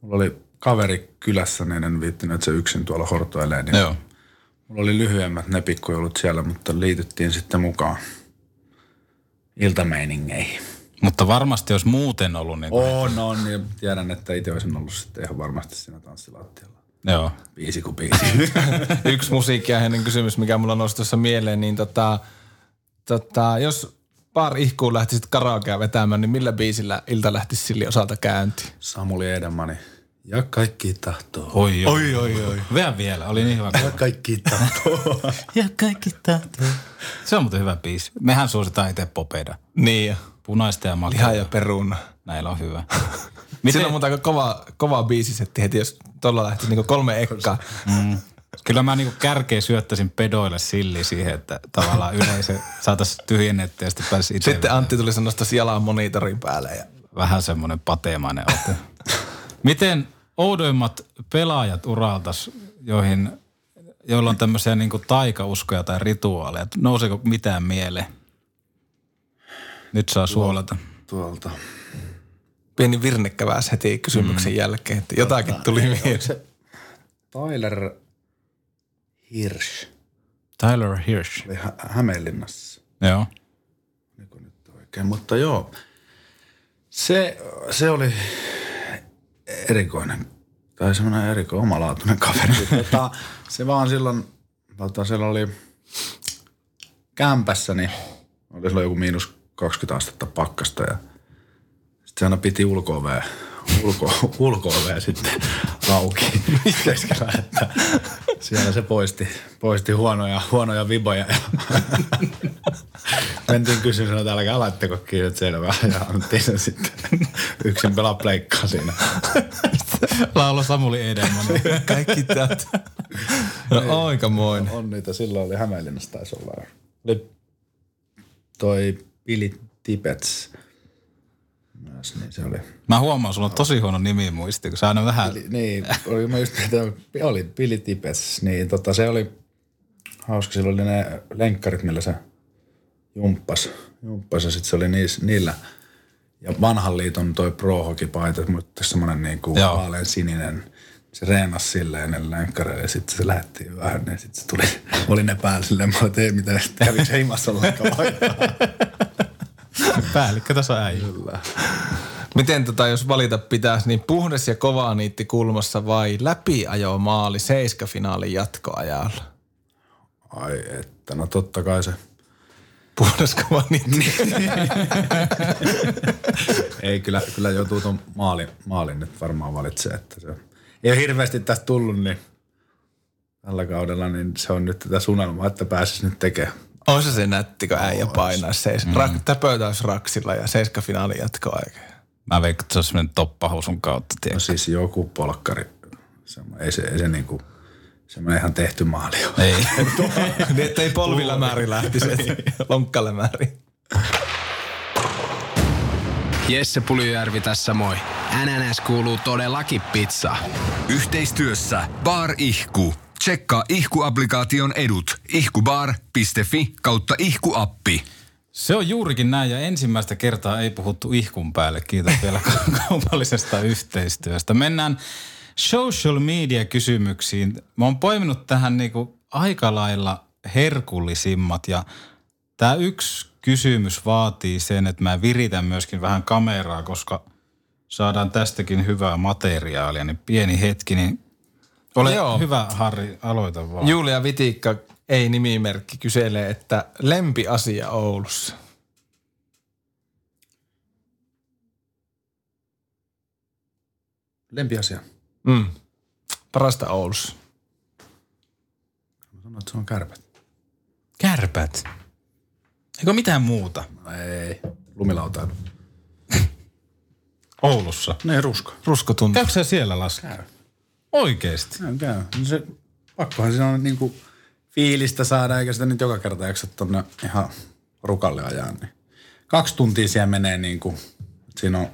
mulla oli kaveri kylässä, niin en viittinyt, että se yksin tuolla hortoilee. Niin Joo. Mulla oli lyhyemmät ne pikkujoulut siellä, mutta liityttiin sitten mukaan iltameiningeihin. Mutta varmasti jos muuten ollut, niin... On, on, ja tiedän, että itse olisin ollut sitten ihan varmasti siinä tanssilattialla. Joo. Biisi kuin biisi. [laughs] Yksi musiikkiaiheinen kysymys, mikä mulla nousi tuossa mieleen, niin tota, tota, jos Bar Ihkuun lähtisit karaokea vetämään, niin millä biisillä ilta lähtisi Silli osalta käyntiin? Samuli Edelmani. Ja kaikki tahtoo. Oi, oi, oi, oi. Vielä vielä, oli niin hyvä. Ja kaikki tahtoo. [laughs] ja kaikki tahtoo. Se on muuten hyvä biisi. Mehän suositaan itse popeida. Niin, Punaista ja makeaa. liha ja peruna. Näillä on hyvä. [laughs] Miten? Sillä on muuten aika kova, kova biisisetti heti, jos tuolla lähti niinku kolme ekkaa. Kyllä mä niinku kärkeä syöttäisin pedoille silli siihen, että tavallaan yleisö saataisiin tyhjennettyä ja sitten pääsisi itse Sitten Antti tuli sanosta jalan monitorin päälle. Ja... vähän semmoinen pateemainen ote. Miten oudoimmat pelaajat uraltas, joihin, joilla on tämmöisiä niinku taikauskoja tai rituaaleja, nouseeko mitään mieleen? Nyt saa suolata. Tuolta. Pieni virnekkäväs heti kysymyksen mm. jälkeen, että jotakin tuli mieleen. Se Tyler Hirsch Tyler Hirsch. oli Hä- Hämeenlinnassa. Joo. Oliko nyt oikein? Mutta joo, se, se oli erikoinen, tai semmoinen erikoinen omalaatuinen kaveri. [laughs] tota, se vaan silloin, tota, siellä oli kämpässä, niin oli silloin joku miinus 20 astetta pakkasta ja sitten se aina piti ulko ulko, ulko sitten auki keskellä, että siellä se poisti, poisti huonoja, huonoja viboja ja mentiin kysymään, että älkää laittako kiinni, että selvä. Ja annettiin sen sitten yksin pelaa pleikkaa siinä. Laula Samuli Edelman. Kaikki tätä. No aikamoinen. On niitä, silloin oli Hämeenlinnassa taisi olla. Oli toi Billy Tippets myös, niin se oli. Mä huomaan, sulla on tosi huono nimi muisti, kun sä aina vähän... Billy, niin, oli, mä just, että oli Billy Tippets, niin tota, se oli hauska, sillä oli ne lenkkarit, millä se jumppas, jumppas ja sitten se oli niis, niillä. Ja vanhan liiton toi pro paita mutta semmoinen niin kuin vaalean sininen. Se reenasi silleen ne lenkkareille ja sitten se lähti vähän ja sitten se tuli, oli ne päällä silleen, mä olin, että ei mitään, sitten kävi se himassa ollenkaan. [laughs] Päällikkö tässä äijä. Miten tota, jos valita pitäisi, niin puhdas ja kova niitti kulmassa vai läpiajo maali seiska finaalin jatkoajalla? Ai että, no totta kai se. Puhdas kova niitti. [laughs] Ei, kyllä, kyllä joutuu tuon maalin, maalin nyt varmaan valitsee, että se ei ole hirveästi tästä tullut, niin tällä kaudella, niin se on nyt tätä sunelmaa, että pääsisi nyt tekemään. On se se nätti, kun äijä painaa seis. Mm. Rak, täpötä olisi raksilla ja seiska finaalin jatkoaika. Mä veikkaan, että se on semmoinen toppahousun kautta, No tiedätkö? siis joku polkkari, semmo- ei se, ei se niinku, semmoinen ihan tehty maali ole. Ei. [laughs] niin ettei polvilla määrin lähtisi, [laughs] lonkkalle määrin. Jesse Puljujärvi tässä moi. NNS kuuluu todellakin pizza. Yhteistyössä Bar Ihku. Tsekkaa Ihku-applikaation edut. ihkubar.fi kautta ihkuappi. Se on juurikin näin ja ensimmäistä kertaa ei puhuttu ihkun päälle. Kiitos vielä [laughs] kaupallisesta yhteistyöstä. Mennään social media kysymyksiin. Mä oon poiminut tähän niinku aika lailla herkullisimmat ja tämä yksi kysymys vaatii sen, että mä viritän myöskin vähän kameraa, koska saadaan tästäkin hyvää materiaalia. Niin pieni hetki, niin ole Joo. hyvä Harri, aloita vaan. Julia Vitikka, ei nimimerkki, kyselee, että lempiasia Oulussa. Lempiasia. Mm. Parasta Oulussa. Mä sanoin, että se on kärpät. Kärpät. Eikö mitään muuta? No ei, lumilautailu. [laughs] Oulussa. Ne rusko. Ruskotunti. Käykö sä siellä laskea? Käy. Oikeesti? Käy, käy. No se, pakkohan siinä on niinku fiilistä saada, eikä sitä nyt joka kerta jaksa tonne ihan rukalle ajaa. Niin. Kaksi tuntia siellä menee niinku, siinä on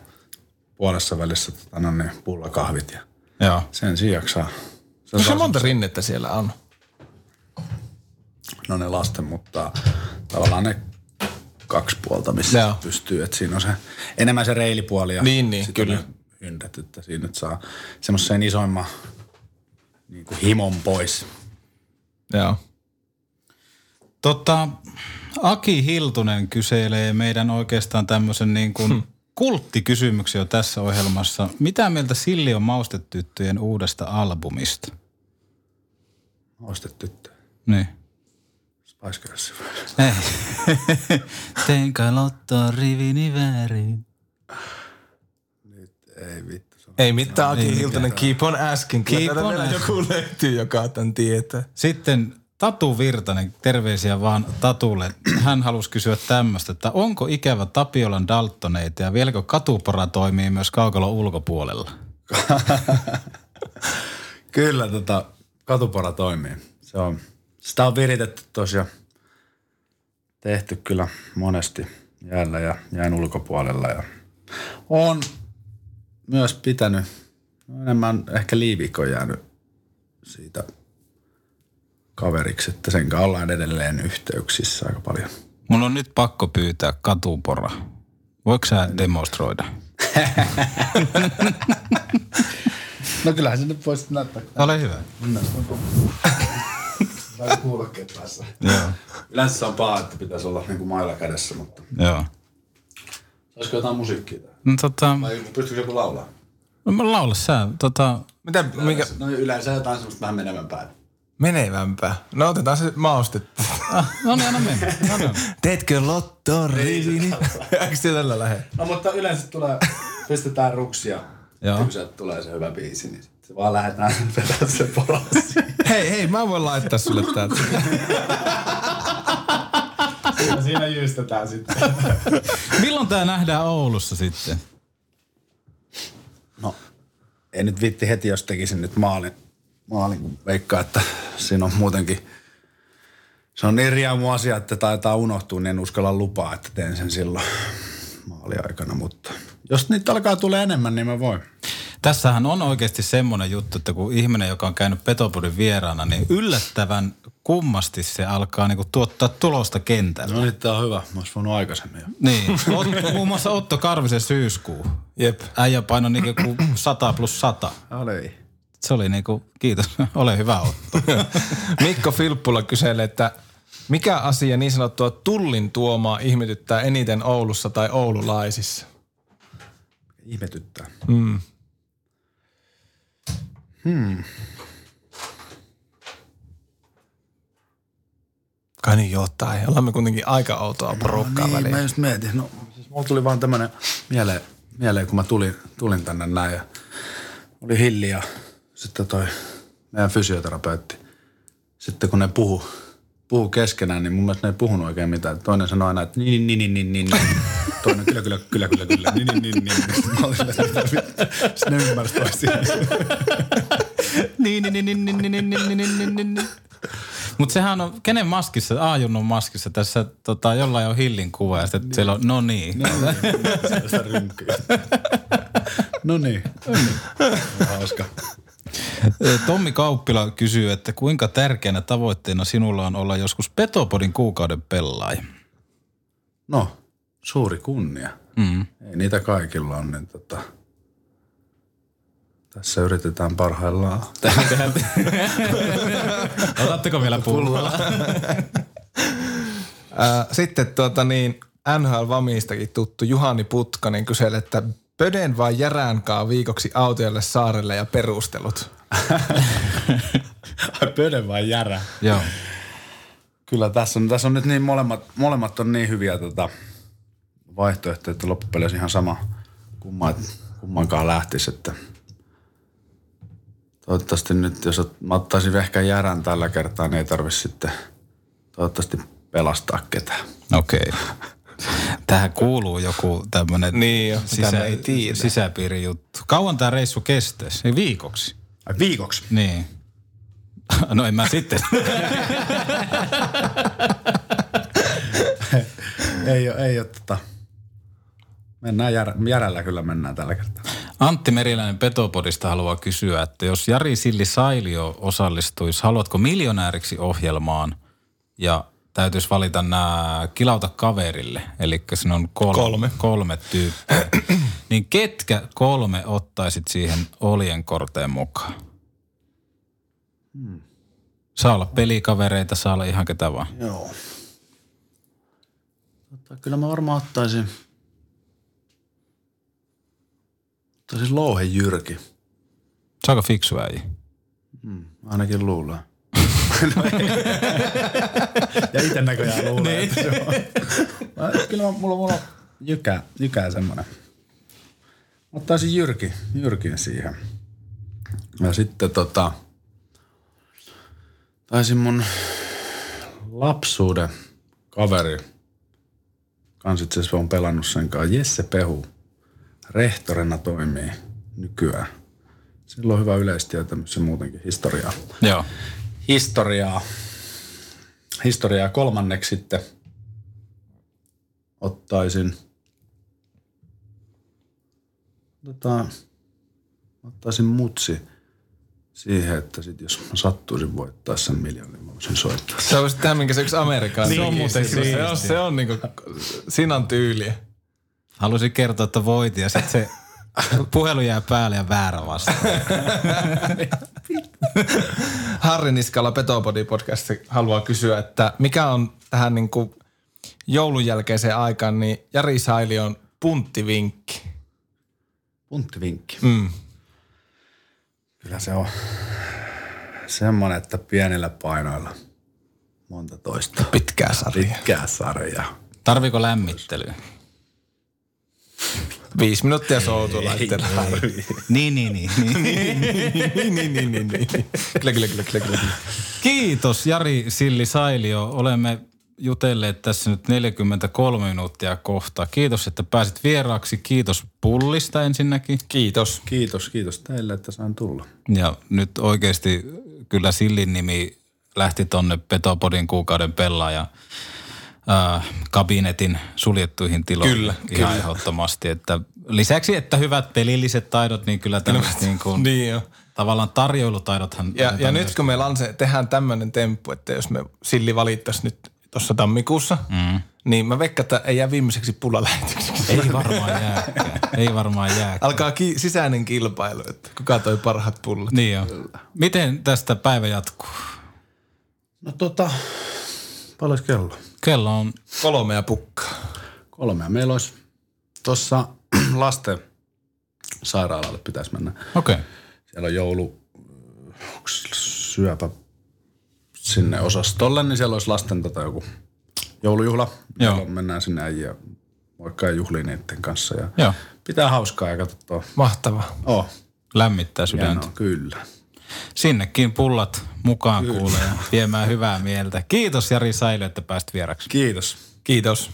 puolessa välissä tota, no, niin, pullakahvit ja Joo. sen siinä jaksaa. Se No se monta rinnettä siellä on. No ne lasten, mutta tavallaan ne kaksi puolta, missä Joo. pystyy. Että siinä on se enemmän se reilipuoli ja Niin, niin, kyllä. ne Yndet, että siinä nyt saa semmoisen isoimman niin kuin himon pois. Joo. Tota, Aki Hiltunen kyselee meidän oikeastaan tämmöisen niin kuin kulttikysymyksen jo tässä ohjelmassa. Mitä mieltä Silli on maustetyttöjen uudesta albumista? Ostet tyttö. Niin. Spice Girls. Ei. [laughs] Tein kai lottoa rivini väärin. Ei vittu. Se on. Ei mitään, Aki Hiltonen, keep on asking. Keep on asking. joku löytyy, joka tämän tietää. Sitten Tatu Virtanen, terveisiä vaan Tatulle. Hän halusi kysyä tämmöistä, että onko ikävä Tapiolan Daltoneita ja vieläkö katupora toimii myös kaukalon ulkopuolella? [laughs] Kyllä tota, katupora toimii. Se on, sitä on viritetty tosiaan. Tehty kyllä monesti jäällä ja jäin ulkopuolella. Ja on myös pitänyt, no enemmän ehkä liivikon jäänyt siitä kaveriksi, että sen kanssa ollaan edelleen yhteyksissä aika paljon. Mun on nyt pakko pyytää katupora. Voiko sä demonstroida? [laughs] No kyllähän se nyt voisi näyttää. Ole hyvä. Tai kuulokkeet päässä. Joo. Yleensä se on paha, että pitäisi olla niin kuin mailla kädessä, mutta Joo. Saisiko jotain musiikkia? No, tota, Vai pystyykö joku laulaa? no mä laula sä. Tota, Mitä, mikä No yleensä jotain semmoista vähän menevämpää. menevämpää? No otetaan se maustettu. ah, no niin, anna mennä. [laughs] No niin. Teetkö lotto rivini? [laughs] Eikö se tällä lähde? No mutta yleensä tulee, pistetään ruksia. Joo. Ja kun sieltä tulee se hyvä biisi, niin sit se vaan lähdetään [laughs] vetää se porasi. Hei, hei, mä voin laittaa sulle täältä. [laughs] Siinä jyystetään sitten. [laughs] Milloin tää nähdään Oulussa sitten? No, ei nyt vitti heti, jos tekisin nyt maalin, maalin kun veikkaa, että siinä on muutenkin, se on niin riemu asia, että taitaa unohtua, niin en uskalla lupaa, että teen sen silloin maaliaikana, mutta jos niitä alkaa tulee enemmän, niin mä voin. Tässähän on oikeasti semmoinen juttu, että kun ihminen, joka on käynyt Petopodin vieraana, niin yllättävän kummasti se alkaa niinku tuottaa tulosta kentällä. No niin, tää on hyvä. Mä voinut aikaisemmin jo. Niin, Ot, muun muassa Otto Karvisen syyskuu. Jep. Äijä painoi niinku kuin 100 plus 100. Oli. Se oli niinku, kiitos, ole hyvä Otto. [laughs] Mikko Filppula kyselee, että mikä asia niin sanottua tullin tuomaa ihmetyttää eniten Oulussa tai oululaisissa? Ihmetyttää. Kai nyt jotain. Ollaan me kuitenkin aika outoa porukkaa niin, väliin. mä just mietin. No, siis mulla tuli vaan tämmönen mieleen, mieleen kun mä tulin, tulin tänne näin ja oli Hilli ja sitten toi meidän fysioterapeutti. Sitten kun ne puhu, puhu keskenään, niin mun mielestä ne ei puhunut oikein mitään. Toinen sanoi aina, että niin, niin, niin, niin, niin, niin. Toinen kyllä, kyllä, kyllä, kyllä, kyllä, niin, niin, niin, niin. Mä olin että mitä. Sitten ne ymmärsi toisiaan. Niin, niin, niin, niin, niin, niin, niin, niin, niin, niin, niin, niin. Mutta sehän on, kenen maskissa, A-junnon maskissa, tässä tota, jollain on Hillin kuva ja sitten siellä on, no niin. Sellaista rynkkyä. No niin. Hauska. Tommi Kauppila kysyy, että kuinka tärkeänä tavoitteena sinulla on olla joskus Petopodin kuukauden pelaaja? No, suuri kunnia. Mm. Ei niitä kaikilla on, niin tota, tässä yritetään parhaillaan. [laughs] Otatteko vielä pulloa? [laughs] Sitten tuota niin, NHL Vamistakin tuttu Juhani Putkanen kyselee, että pöden vai järänkaa viikoksi autiolle saarelle ja perustelut. [laughs] Ai pöden vai järä? Joo. Kyllä tässä on, tässä on nyt niin molemmat, molemmat on niin hyviä tota, vaihtoehtoja, että loppupeleissä ihan sama kumman, kummankaan lähtisi, että toivottavasti nyt, jos ottaisin ehkä järän tällä kertaa, niin ei tarvi sitten toivottavasti pelastaa ketään. Okei. Okay. Tähän kuuluu joku tämmöinen Niin jo, ei tiedä. sisäpiirijuttu. Kauan tämä reissu kestää? Ei viikoksi. Ai viikoksi? Niin. [laughs] No en mä sitten. [laughs] Ei ole, ei ole tota. Mennään jär, järällä kyllä mennään tällä kertaa. Antti Meriläinen Petopodista haluaa kysyä, että jos Jari Silli Sailio osallistuisi, haluatko miljonääriksi ohjelmaan ja täytyisi valita nämä kilauta kaverille, eli siinä on kolme, Kolme. kolme tyyppiä, [clears throat] niin ketkä kolme ottaisit siihen oljen korteen mukaan? Saa olla pelikavereita, saa olla ihan ketä vaan. Joo. Tota, kyllä mä varmaan ottaisin, ottaisin Louhen Jyrki. Saako fiksu äijä? Ainakin luulee. [laughs] ja itse näköjään luulee. niin. että se on. Mä- Kyllä mulla, mulla on jykää, jykää semmonen. Mä Ottaisin Jyrki, Jyrkin siihen. Ja sitten tota, taisin mun lapsuuden kaveri, kans itse asiassa on pelannut sen kanssa, Jesse Pehu, rehtorina toimii nykyään. Sillä on hyvä yleistietämys ja muutenkin historiaa Joo. historiaa. Historiaa kolmanneksi sitten ottaisin, tota, ottaisin mutsi siihen, että sit jos mä sattuisin voittaa sen miljoonan, niin mä voisin soittaa. Se olisi tämä, minkä se yksi Amerikan. Niin, se on muuten se se, se, on, se on niinku, siinä on tyyliä. Halusin kertoa, että voitin ja sitten se [laughs] puhelu jää päälle ja väärä vasta. [laughs] Harri Niskala Petopodi podcast haluaa kysyä, että mikä on tähän niinku joulun jälkeiseen aikaan, niin Jari Sailion punttivinkki. Punttivinkki. Mm. Kyllä se on semmoinen, että pienillä painoilla monta toista. Pitkää sarjaa. Pitkää sarjaa. Tarviiko lämmittelyä? Viisi minuuttia soutu laitteella. Niin, niin, niin. [laughs] niin. niin, niin, niin, niin, niin. Kyllä, kyllä, kyllä, kyllä, kyllä. Kiitos Jari Silli Sailio. Olemme jutelleet tässä nyt 43 minuuttia kohta. Kiitos, että pääsit vieraaksi. Kiitos pullista ensinnäkin. Kiitos. Kiitos, kiitos teille, että sain tulla. Ja nyt oikeasti kyllä Sillin nimi lähti tonne Petopodin kuukauden pelaaja äh, kabinetin suljettuihin tiloihin Kyllä, ihan kyllä. ehdottomasti. Että lisäksi, että hyvät pelilliset taidot, niin kyllä tämmöiset niin kuin, Niin jo. tavallaan tarjoilutaidothan. Ja, ja nyt kun me lanse, tehdään tämmöinen temppu, että jos me Silli valittaisiin nyt tuossa tammikuussa, mm. niin mä veikkaan, että ei jää viimeiseksi pullalähetykseksi. Ei varmaan jää. Ei varmaan jää. Alkaa ki- sisäinen kilpailu, että kuka toi parhaat pullat. Niin jo. Miten tästä päivä jatkuu? No tota, paljon kello? Kello on, Kolme ja pukkaa. Kolmea. Meillä olisi tuossa [clears throat] lasten sairaalalle pitäisi mennä. okei. Okay. Siellä on joulu, syöpä sinne osastolle, niin siellä olisi lasten tota joku joulujuhla. Joo. Jolloin mennään sinne äijä moikkaa ja juhliin niiden kanssa. Ja Joo. Pitää hauskaa ja katsoa. Mahtavaa. Oh, Lämmittää sydäntä. hienoa, kyllä. Sinnekin pullat mukaan kuulee ja viemään hyvää mieltä. Kiitos Jari Säilö, että pääsit vieraksi. Kiitos. Kiitos.